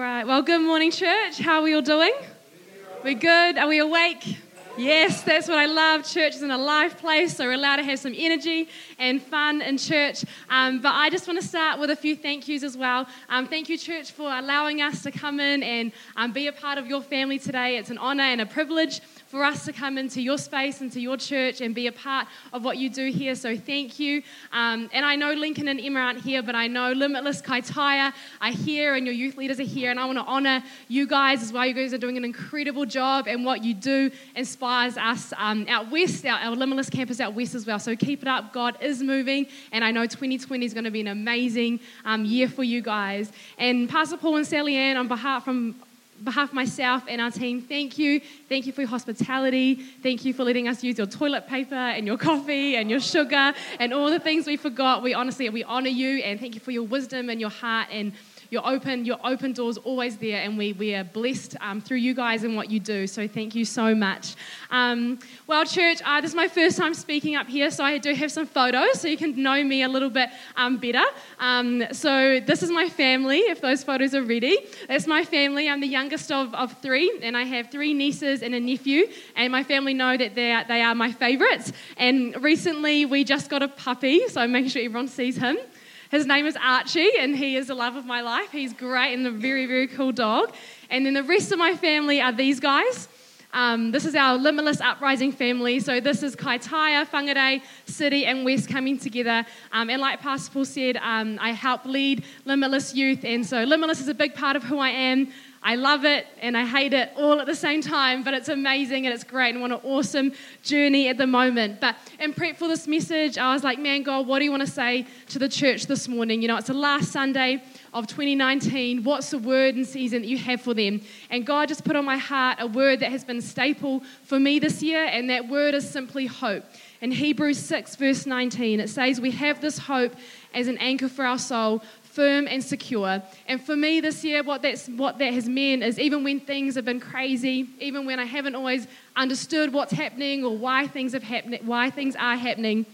right. Well, good morning, church. How are we all doing? We're good? Are we awake? Yes, that's what I love. Church is in a live place, so we're allowed to have some energy and fun in church. Um, but I just want to start with a few thank yous as well. Um, thank you, church, for allowing us to come in and um, be a part of your family today. It's an honor and a privilege for us to come into your space, into your church, and be a part of what you do here. So thank you. Um, and I know Lincoln and Emma aren't here, but I know Limitless Kaitaia are here, and your youth leaders are here. And I want to honor you guys as well. You guys are doing an incredible job, and what you do inspires us um, out west, our, our Limitless campus out west as well. So keep it up. God is moving, and I know 2020 is going to be an amazing um, year for you guys. And Pastor Paul and Sally Ann, on behalf from behalf of myself and our team, thank you. Thank you for your hospitality. Thank you for letting us use your toilet paper and your coffee and your sugar and all the things we forgot. We honestly, we honor you and thank you for your wisdom and your heart and your open, your open doors always there, and we, we are blessed um, through you guys and what you do. So thank you so much. Um, well, church, uh, this is my first time speaking up here, so I do have some photos so you can know me a little bit um, better. Um, so this is my family, if those photos are ready. That's my family. I'm the youngest of, of three, and I have three nieces and a nephew, and my family know that they are, they are my favorites. And recently we just got a puppy, so I'm making sure everyone sees him. His name is Archie, and he is the love of my life. He's great and a very, very cool dog. And then the rest of my family are these guys. Um, this is our Limitless Uprising family. So this is Kaitaia, Whangarei, City, and West coming together. Um, and like Pastor Paul said, um, I help lead Limitless Youth. And so Limitless is a big part of who I am. I love it and I hate it all at the same time, but it's amazing and it's great and what an awesome journey at the moment. But in prep for this message, I was like, man, God, what do you want to say to the church this morning? You know, it's the last Sunday of 2019. What's the word and season that you have for them? And God just put on my heart a word that has been staple for me this year, and that word is simply hope. In Hebrews 6, verse 19, it says, We have this hope as an anchor for our soul, firm and secure. And for me this year, what, that's, what that has meant is even when things have been crazy, even when I haven't always understood what's happening or why things, have happened, why things are happening,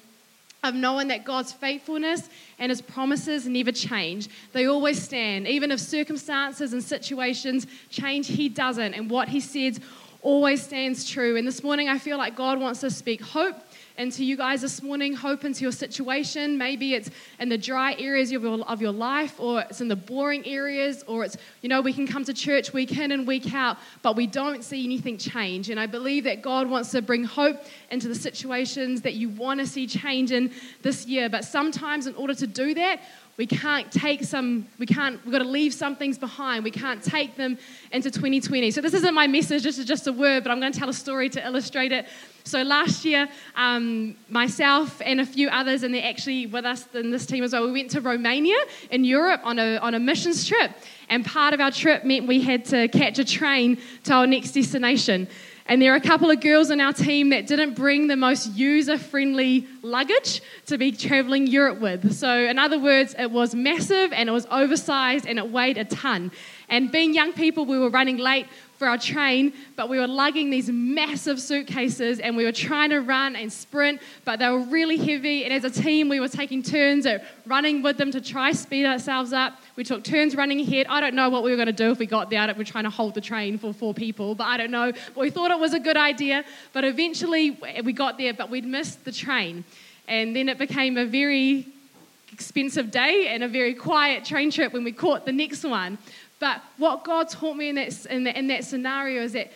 I've known that God's faithfulness and His promises never change. They always stand. Even if circumstances and situations change, He doesn't. And what He says always stands true. And this morning, I feel like God wants to speak hope into you guys this morning, hope into your situation. Maybe it's in the dry areas of your, of your life, or it's in the boring areas, or it's, you know, we can come to church week in and week out, but we don't see anything change. And I believe that God wants to bring hope into the situations that you want to see change in this year. But sometimes, in order to do that, we can't take some, we can't, we've got to leave some things behind. We can't take them into 2020. So, this isn't my message, this is just a word, but I'm going to tell a story to illustrate it. So, last year, um, myself and a few others, and they're actually with us in this team as well, we went to Romania in Europe on a, on a missions trip. And part of our trip meant we had to catch a train to our next destination. And there are a couple of girls in our team that didn't bring the most user friendly luggage to be traveling Europe with. So, in other words, it was massive and it was oversized and it weighed a ton. And being young people, we were running late for our train, but we were lugging these massive suitcases and we were trying to run and sprint, but they were really heavy. And as a team, we were taking turns at running with them to try speed ourselves up. We took turns running ahead. I don't know what we were going to do if we got there. We're trying to hold the train for four people, but I don't know. But we thought it was a good idea. But eventually, we got there, but we'd missed the train. And then it became a very expensive day and a very quiet train trip when we caught the next one. But what God taught me in that, in that, in that scenario is that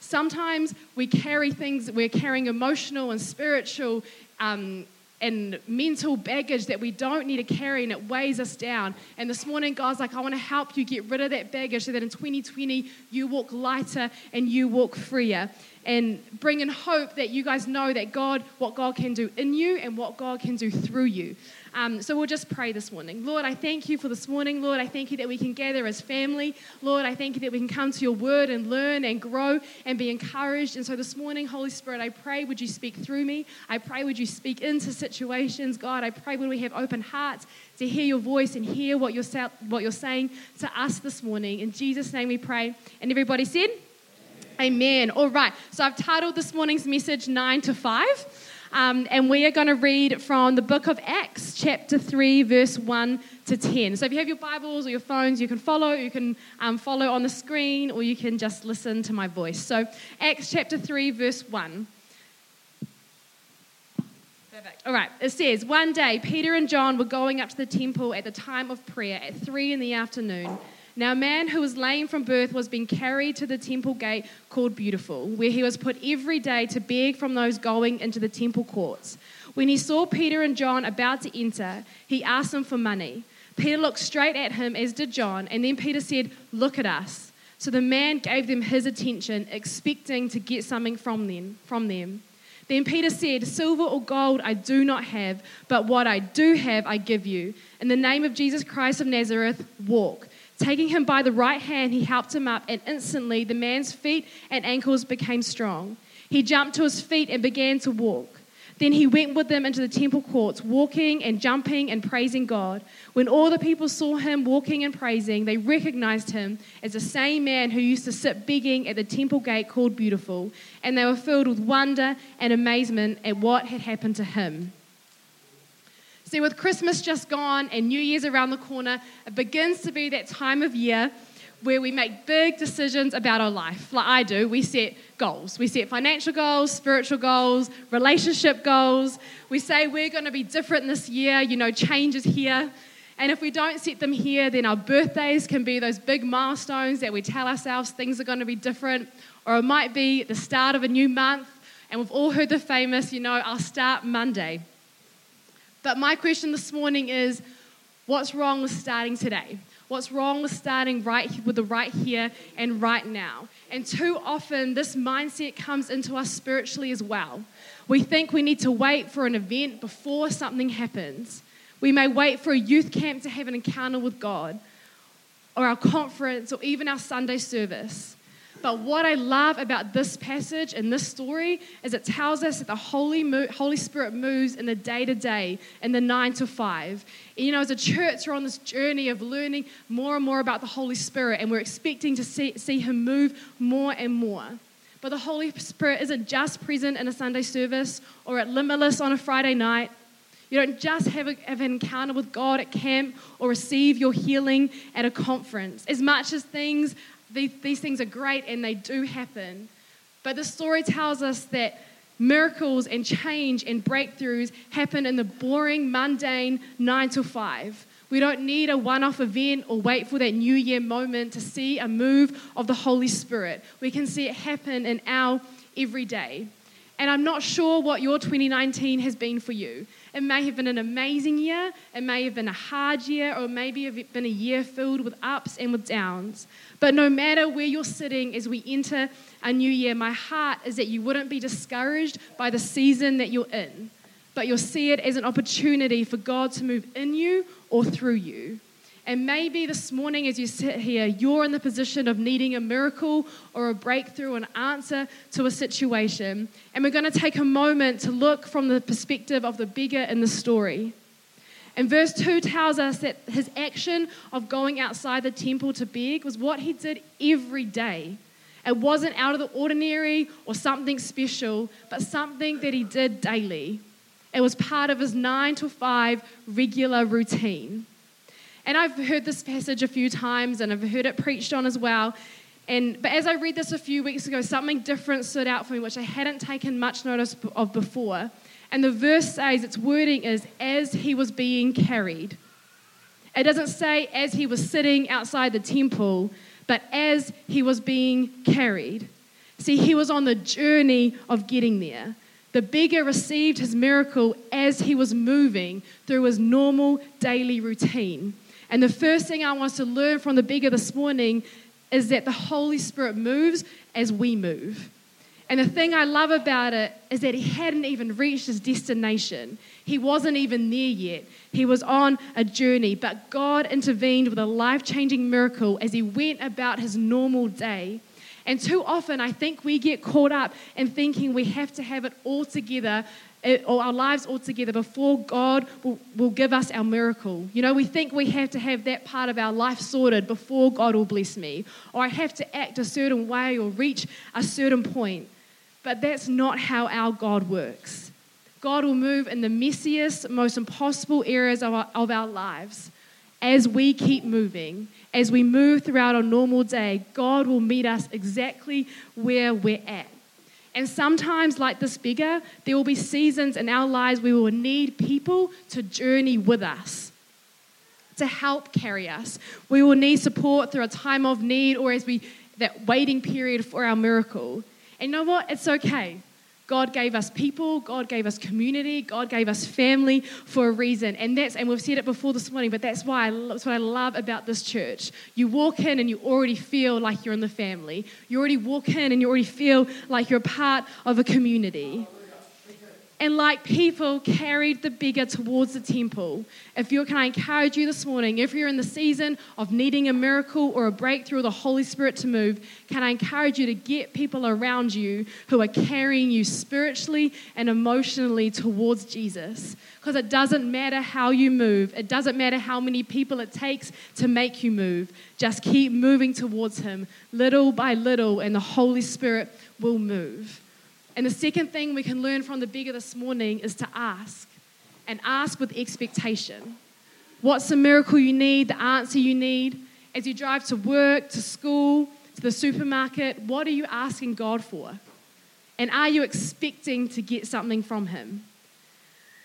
sometimes we carry things, we're carrying emotional and spiritual um, and mental baggage that we don't need to carry and it weighs us down. And this morning, God's like, I want to help you get rid of that baggage so that in 2020 you walk lighter and you walk freer. And bring in hope that you guys know that God, what God can do in you and what God can do through you. Um, so we'll just pray this morning. Lord, I thank you for this morning. Lord, I thank you that we can gather as family. Lord, I thank you that we can come to your word and learn and grow and be encouraged. And so this morning, Holy Spirit, I pray, would you speak through me? I pray, would you speak into situations? God, I pray, would we have open hearts to hear your voice and hear what you're, what you're saying to us this morning. In Jesus' name we pray. And everybody said, Amen. All right. So I've titled this morning's message 9 to 5. Um, and we are going to read from the book of Acts, chapter 3, verse 1 to 10. So if you have your Bibles or your phones, you can follow. You can um, follow on the screen or you can just listen to my voice. So, Acts chapter 3, verse 1. Perfect. All right, it says, One day Peter and John were going up to the temple at the time of prayer at 3 in the afternoon. Now, a man who was lame from birth was being carried to the temple gate called Beautiful, where he was put every day to beg from those going into the temple courts. When he saw Peter and John about to enter, he asked them for money. Peter looked straight at him, as did John, and then Peter said, Look at us. So the man gave them his attention, expecting to get something from them. From them. Then Peter said, Silver or gold I do not have, but what I do have I give you. In the name of Jesus Christ of Nazareth, walk. Taking him by the right hand, he helped him up, and instantly the man's feet and ankles became strong. He jumped to his feet and began to walk. Then he went with them into the temple courts, walking and jumping and praising God. When all the people saw him walking and praising, they recognized him as the same man who used to sit begging at the temple gate called Beautiful, and they were filled with wonder and amazement at what had happened to him. See, with Christmas just gone and New Year's around the corner, it begins to be that time of year where we make big decisions about our life. Like I do, we set goals. We set financial goals, spiritual goals, relationship goals. We say we're going to be different this year, you know, change is here. And if we don't set them here, then our birthdays can be those big milestones that we tell ourselves things are going to be different. Or it might be the start of a new month. And we've all heard the famous, you know, I'll start Monday. But my question this morning is what's wrong with starting today? What's wrong with starting right with the right here and right now? And too often, this mindset comes into us spiritually as well. We think we need to wait for an event before something happens. We may wait for a youth camp to have an encounter with God, or our conference, or even our Sunday service. But what I love about this passage and this story is it tells us that the Holy, Holy Spirit moves in the day to day, in the nine to five. And, you know, as a church, we're on this journey of learning more and more about the Holy Spirit, and we're expecting to see, see Him move more and more. But the Holy Spirit isn't just present in a Sunday service or at Limitless on a Friday night. You don't just have, a, have, an encounter with God at camp or receive your healing at a conference. As much as things these, these things are great and they do happen. But the story tells us that miracles and change and breakthroughs happen in the boring, mundane nine to five. We don't need a one off event or wait for that New Year moment to see a move of the Holy Spirit. We can see it happen in our everyday. And I'm not sure what your 2019 has been for you. It may have been an amazing year, it may have been a hard year, or maybe have been a year filled with ups and with downs. But no matter where you're sitting as we enter a new year, my heart is that you wouldn't be discouraged by the season that you're in, but you'll see it as an opportunity for God to move in you or through you. And maybe this morning, as you sit here, you're in the position of needing a miracle or a breakthrough, an answer to a situation. And we're going to take a moment to look from the perspective of the bigger in the story. And verse 2 tells us that his action of going outside the temple to beg was what he did every day. It wasn't out of the ordinary or something special, but something that he did daily. It was part of his nine to five regular routine. And I've heard this passage a few times and I've heard it preached on as well. And, but as I read this a few weeks ago, something different stood out for me, which I hadn't taken much notice of before. And the verse says, its wording is, as he was being carried. It doesn't say as he was sitting outside the temple, but as he was being carried. See, he was on the journey of getting there. The beggar received his miracle as he was moving through his normal daily routine. And the first thing I want us to learn from the bigger this morning is that the Holy Spirit moves as we move. And the thing I love about it is that he hadn't even reached his destination. He wasn't even there yet. He was on a journey, but God intervened with a life changing miracle as he went about his normal day. And too often, I think we get caught up in thinking we have to have it all together or our lives all together before God will, will give us our miracle. You know, we think we have to have that part of our life sorted before God will bless me, or I have to act a certain way or reach a certain point. But that's not how our God works. God will move in the messiest, most impossible areas of our, of our lives. As we keep moving, as we move throughout our normal day, God will meet us exactly where we're at. And sometimes, like this beggar, there will be seasons in our lives we will need people to journey with us, to help carry us. We will need support through a time of need or as we that waiting period for our miracle. And you know what? It's okay. God gave us people, God gave us community, God gave us family for a reason. And that's and we've said it before this morning, but that's why I, that's what I love about this church. You walk in and you already feel like you're in the family. You already walk in and you already feel like you're a part of a community and like people carried the beggar towards the temple. If you can I encourage you this morning, if you're in the season of needing a miracle or a breakthrough of the Holy Spirit to move, can I encourage you to get people around you who are carrying you spiritually and emotionally towards Jesus? Because it doesn't matter how you move, it doesn't matter how many people it takes to make you move. Just keep moving towards Him little by little, and the Holy Spirit will move. And the second thing we can learn from the beggar this morning is to ask, and ask with expectation. What's the miracle you need, the answer you need? As you drive to work, to school, to the supermarket, what are you asking God for? And are you expecting to get something from Him?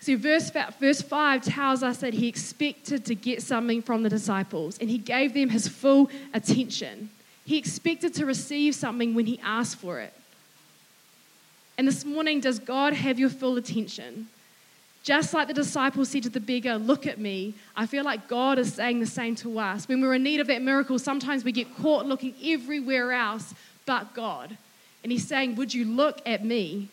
See, verse, verse 5 tells us that He expected to get something from the disciples, and He gave them His full attention. He expected to receive something when He asked for it. And this morning, does God have your full attention? Just like the disciples said to the beggar, Look at me, I feel like God is saying the same to us. When we're in need of that miracle, sometimes we get caught looking everywhere else but God. And He's saying, Would you look at me?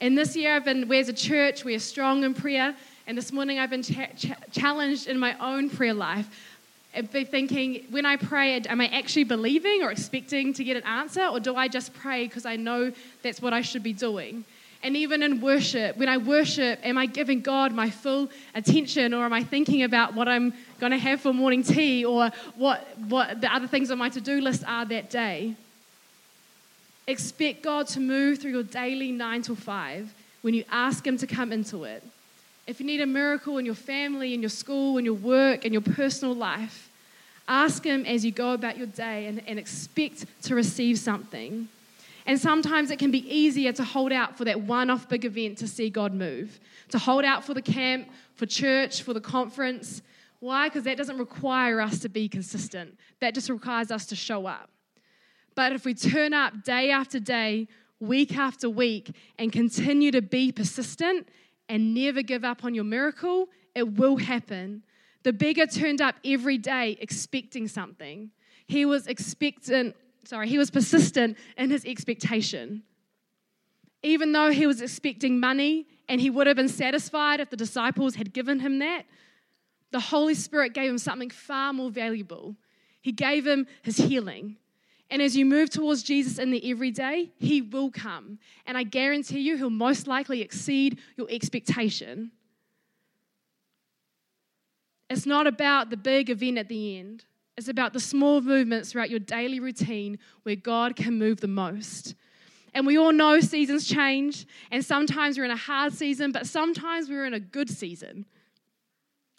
And this year, I've been, we as a church, we are strong in prayer. And this morning, I've been cha- cha- challenged in my own prayer life be thinking, when I pray, am I actually believing or expecting to get an answer, or do I just pray because I know that's what I should be doing? And even in worship, when I worship, am I giving God my full attention, or am I thinking about what I'm going to have for morning tea, or what, what the other things on my to do list are that day? Expect God to move through your daily nine to five when you ask Him to come into it. If you need a miracle in your family, in your school, in your work, in your personal life, ask Him as you go about your day and, and expect to receive something. And sometimes it can be easier to hold out for that one off big event to see God move, to hold out for the camp, for church, for the conference. Why? Because that doesn't require us to be consistent, that just requires us to show up. But if we turn up day after day, week after week, and continue to be persistent and never give up on your miracle, it will happen. The beggar turned up every day expecting something. He was expectant, sorry, he was persistent in his expectation. Even though he was expecting money and he would have been satisfied if the disciples had given him that, the Holy Spirit gave him something far more valuable. He gave him his healing. And as you move towards Jesus in the everyday, He will come. And I guarantee you, He'll most likely exceed your expectation. It's not about the big event at the end, it's about the small movements throughout your daily routine where God can move the most. And we all know seasons change, and sometimes we're in a hard season, but sometimes we're in a good season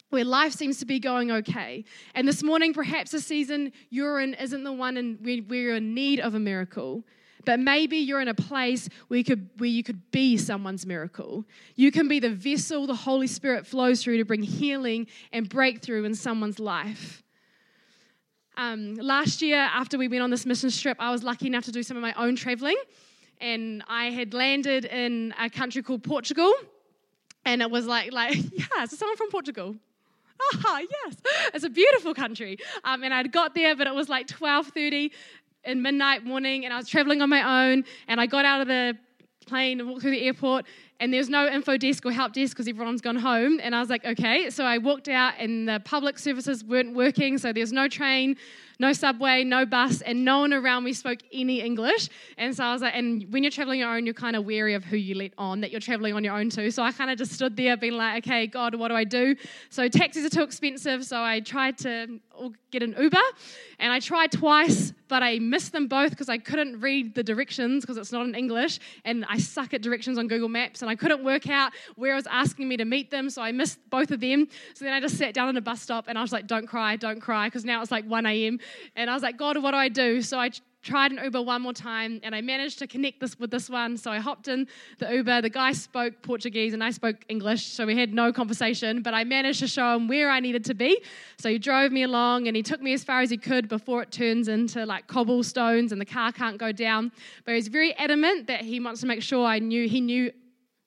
where life seems to be going okay. And this morning, perhaps the season you're in isn't the one in, where you're in need of a miracle. But maybe you're in a place where you, could, where you could be someone's miracle. You can be the vessel the Holy Spirit flows through to bring healing and breakthrough in someone's life. Um, last year, after we went on this mission trip, I was lucky enough to do some of my own traveling. And I had landed in a country called Portugal. And it was like, like yeah, so someone from Portugal. Ah, yes, it's a beautiful country. Um, and I'd got there, but it was like 12:30 in midnight morning, and I was traveling on my own. And I got out of the plane and walked through the airport, and there's no info desk or help desk because everyone's gone home. And I was like, okay. So I walked out, and the public services weren't working, so there's no train no subway, no bus, and no one around me spoke any English. And so I was like, and when you're traveling your own, you're kind of wary of who you let on that you're traveling on your own too. So I kind of just stood there being like, okay, God, what do I do? So taxis are too expensive. So I tried to get an Uber and I tried twice, but I missed them both because I couldn't read the directions because it's not in English. And I suck at directions on Google Maps. and I couldn't work out where I was asking me to meet them, so I missed both of them. So then I just sat down on a bus stop and I was like, don't cry, don't cry, because now it's like 1 a.m. And I was like, God, what do I do? So I tried an Uber one more time and I managed to connect this with this one. So I hopped in the Uber. The guy spoke Portuguese and I spoke English, so we had no conversation, but I managed to show him where I needed to be. So he drove me along and he took me as far as he could before it turns into like cobblestones and the car can't go down. But he's very adamant that he wants to make sure I knew he knew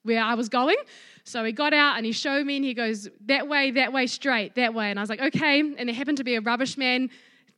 where I was going. So he got out and he showed me and he goes, that way, that way, straight, that way. And I was like, okay. And there happened to be a rubbish man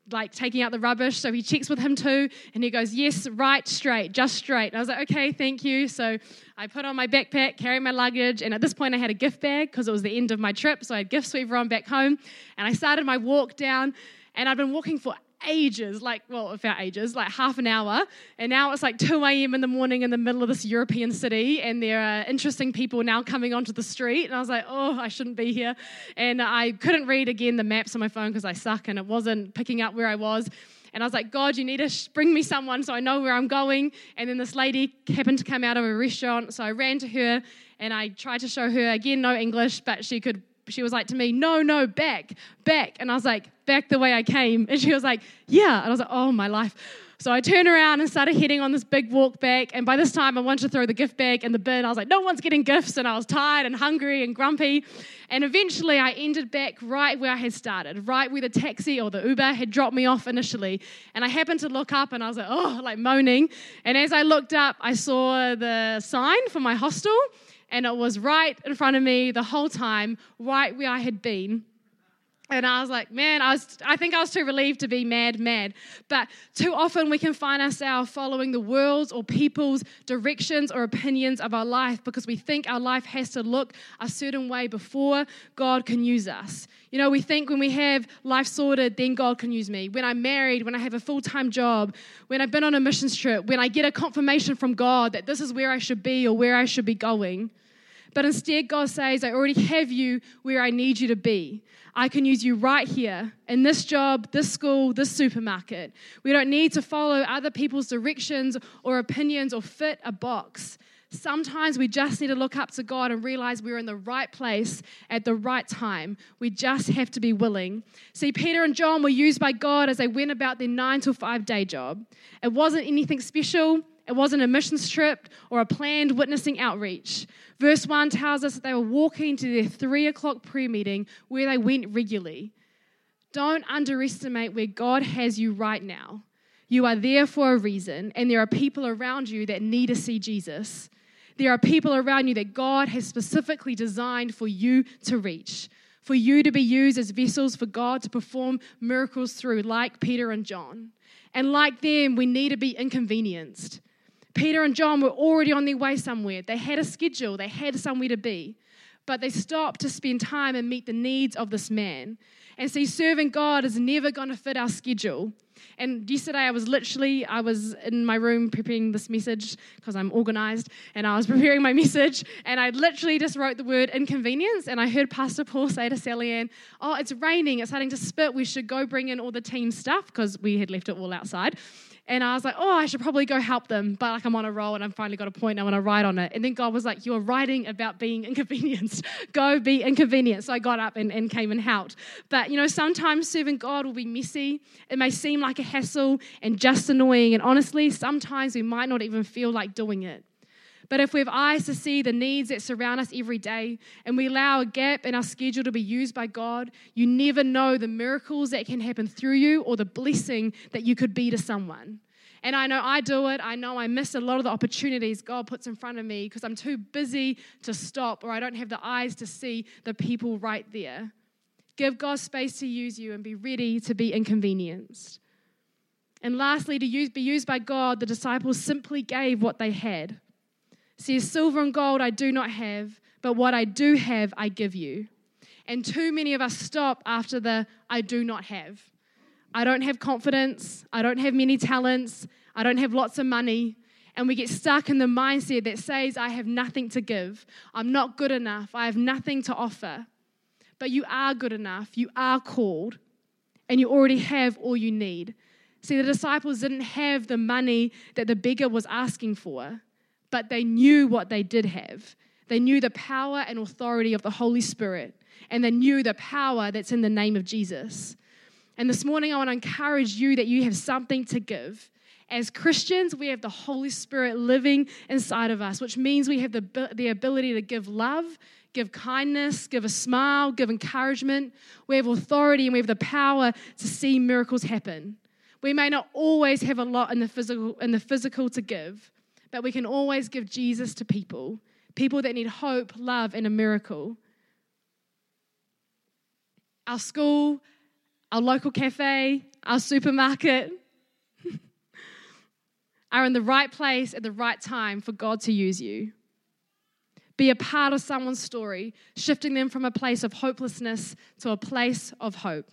like taking out the rubbish. So he checks with him too, and he goes, Yes, right, straight, just straight. And I was like, Okay, thank you. So I put on my backpack, carry my luggage, and at this point I had a gift bag because it was the end of my trip. So I had gifts for everyone back home. And I started my walk down, and I'd been walking for ages, like, well, about ages, like half an hour. And now it's like 2 a.m. in the morning in the middle of this European city, and there are interesting people now coming onto the street. And I was like, oh, I shouldn't be here. And I couldn't read again the maps on my phone because I suck and it wasn't picking up where I was. And I was like, God, you need to bring me someone so I know where I'm going. And then this lady happened to come out of a restaurant. So I ran to her and I tried to show her, again, no English, but she could she was like to me, no, no, back, back. And I was like, back the way I came. And she was like, yeah. And I was like, oh, my life. So I turned around and started heading on this big walk back. And by this time, I wanted to throw the gift bag in the bin. I was like, no one's getting gifts. And I was tired and hungry and grumpy. And eventually, I ended back right where I had started, right where the taxi or the Uber had dropped me off initially. And I happened to look up and I was like, oh, like moaning. And as I looked up, I saw the sign for my hostel and it was right in front of me the whole time, right where I had been. And I was like, man, I was I think I was too relieved to be mad, mad. But too often we can find ourselves following the world's or people's directions or opinions of our life because we think our life has to look a certain way before God can use us. You know, we think when we have life sorted, then God can use me. When I'm married, when I have a full-time job, when I've been on a missions trip, when I get a confirmation from God that this is where I should be or where I should be going. But instead, God says, I already have you where I need you to be. I can use you right here in this job, this school, this supermarket. We don't need to follow other people's directions or opinions or fit a box. Sometimes we just need to look up to God and realize we're in the right place at the right time. We just have to be willing. See, Peter and John were used by God as they went about their nine to five day job. It wasn't anything special, it wasn't a missions trip or a planned witnessing outreach. Verse 1 tells us that they were walking to their three o'clock prayer meeting where they went regularly. Don't underestimate where God has you right now. You are there for a reason, and there are people around you that need to see Jesus. There are people around you that God has specifically designed for you to reach, for you to be used as vessels for God to perform miracles through, like Peter and John. And like them, we need to be inconvenienced. Peter and John were already on their way somewhere. They had a schedule, they had somewhere to be. But they stopped to spend time and meet the needs of this man. And see, serving God is never going to fit our schedule. And yesterday I was literally, I was in my room preparing this message because I'm organized and I was preparing my message and I literally just wrote the word inconvenience and I heard Pastor Paul say to Sally Ann, oh, it's raining, it's starting to spit, we should go bring in all the team stuff because we had left it all outside. And I was like, oh, I should probably go help them. But like I'm on a roll and I've finally got a point. I want to write on it. And then God was like, you're writing about being inconvenienced. go be inconvenienced. So I got up and, and came and helped. But you know, sometimes serving God will be messy. It may seem like a hassle and just annoying. And honestly, sometimes we might not even feel like doing it. But if we have eyes to see the needs that surround us every day and we allow a gap in our schedule to be used by God, you never know the miracles that can happen through you or the blessing that you could be to someone. And I know I do it. I know I miss a lot of the opportunities God puts in front of me because I'm too busy to stop or I don't have the eyes to see the people right there. Give God space to use you and be ready to be inconvenienced. And lastly, to use, be used by God, the disciples simply gave what they had says, Silver and gold I do not have, but what I do have I give you. And too many of us stop after the I do not have. I don't have confidence. I don't have many talents. I don't have lots of money. And we get stuck in the mindset that says, I have nothing to give. I'm not good enough. I have nothing to offer. But you are good enough. You are called. And you already have all you need. See, the disciples didn't have the money that the beggar was asking for but they knew what they did have. They knew the power and authority of the Holy Spirit, and they knew the power that's in the name of Jesus. And this morning, I want to encourage you that you have something to give. As Christians, we have the Holy Spirit living inside of us, which means we have the, the ability to give love, give kindness, give a smile, give encouragement. We have authority and we have the power to see miracles happen. We may not always have a lot in the physical, in the physical to give, but we can always give Jesus to people, people that need hope, love, and a miracle. Our school, our local cafe, our supermarket are in the right place at the right time for God to use you. Be a part of someone's story, shifting them from a place of hopelessness to a place of hope.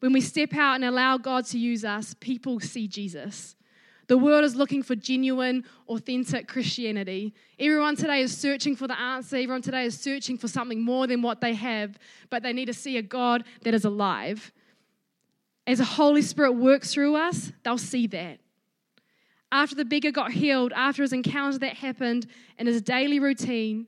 When we step out and allow God to use us, people see Jesus. The world is looking for genuine, authentic Christianity. Everyone today is searching for the answer. Everyone today is searching for something more than what they have, but they need to see a God that is alive. As the Holy Spirit works through us, they'll see that. After the beggar got healed, after his encounter that happened in his daily routine,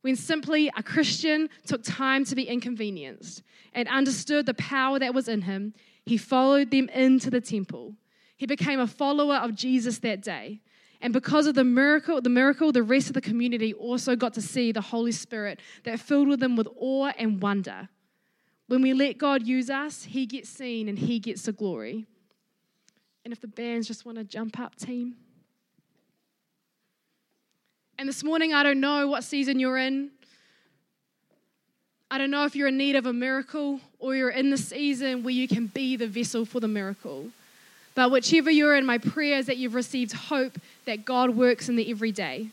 when simply a Christian took time to be inconvenienced and understood the power that was in him, he followed them into the temple. He became a follower of Jesus that day. And because of the miracle, the miracle, the rest of the community also got to see the Holy Spirit that filled with them with awe and wonder. When we let God use us, He gets seen and He gets the glory. And if the bands just want to jump up, team. And this morning, I don't know what season you're in. I don't know if you're in need of a miracle or you're in the season where you can be the vessel for the miracle. But whichever you're in, my prayer is that you've received hope that God works in the everyday,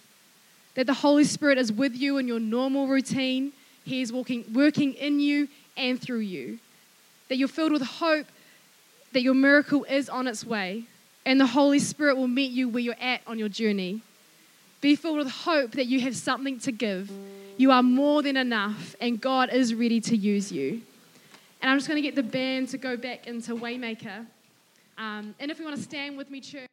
that the Holy Spirit is with you in your normal routine. He is walking, working in you and through you. That you're filled with hope that your miracle is on its way, and the Holy Spirit will meet you where you're at on your journey. Be filled with hope that you have something to give. You are more than enough, and God is ready to use you. And I'm just going to get the band to go back into Waymaker. Um, and if you want to stand with me, church.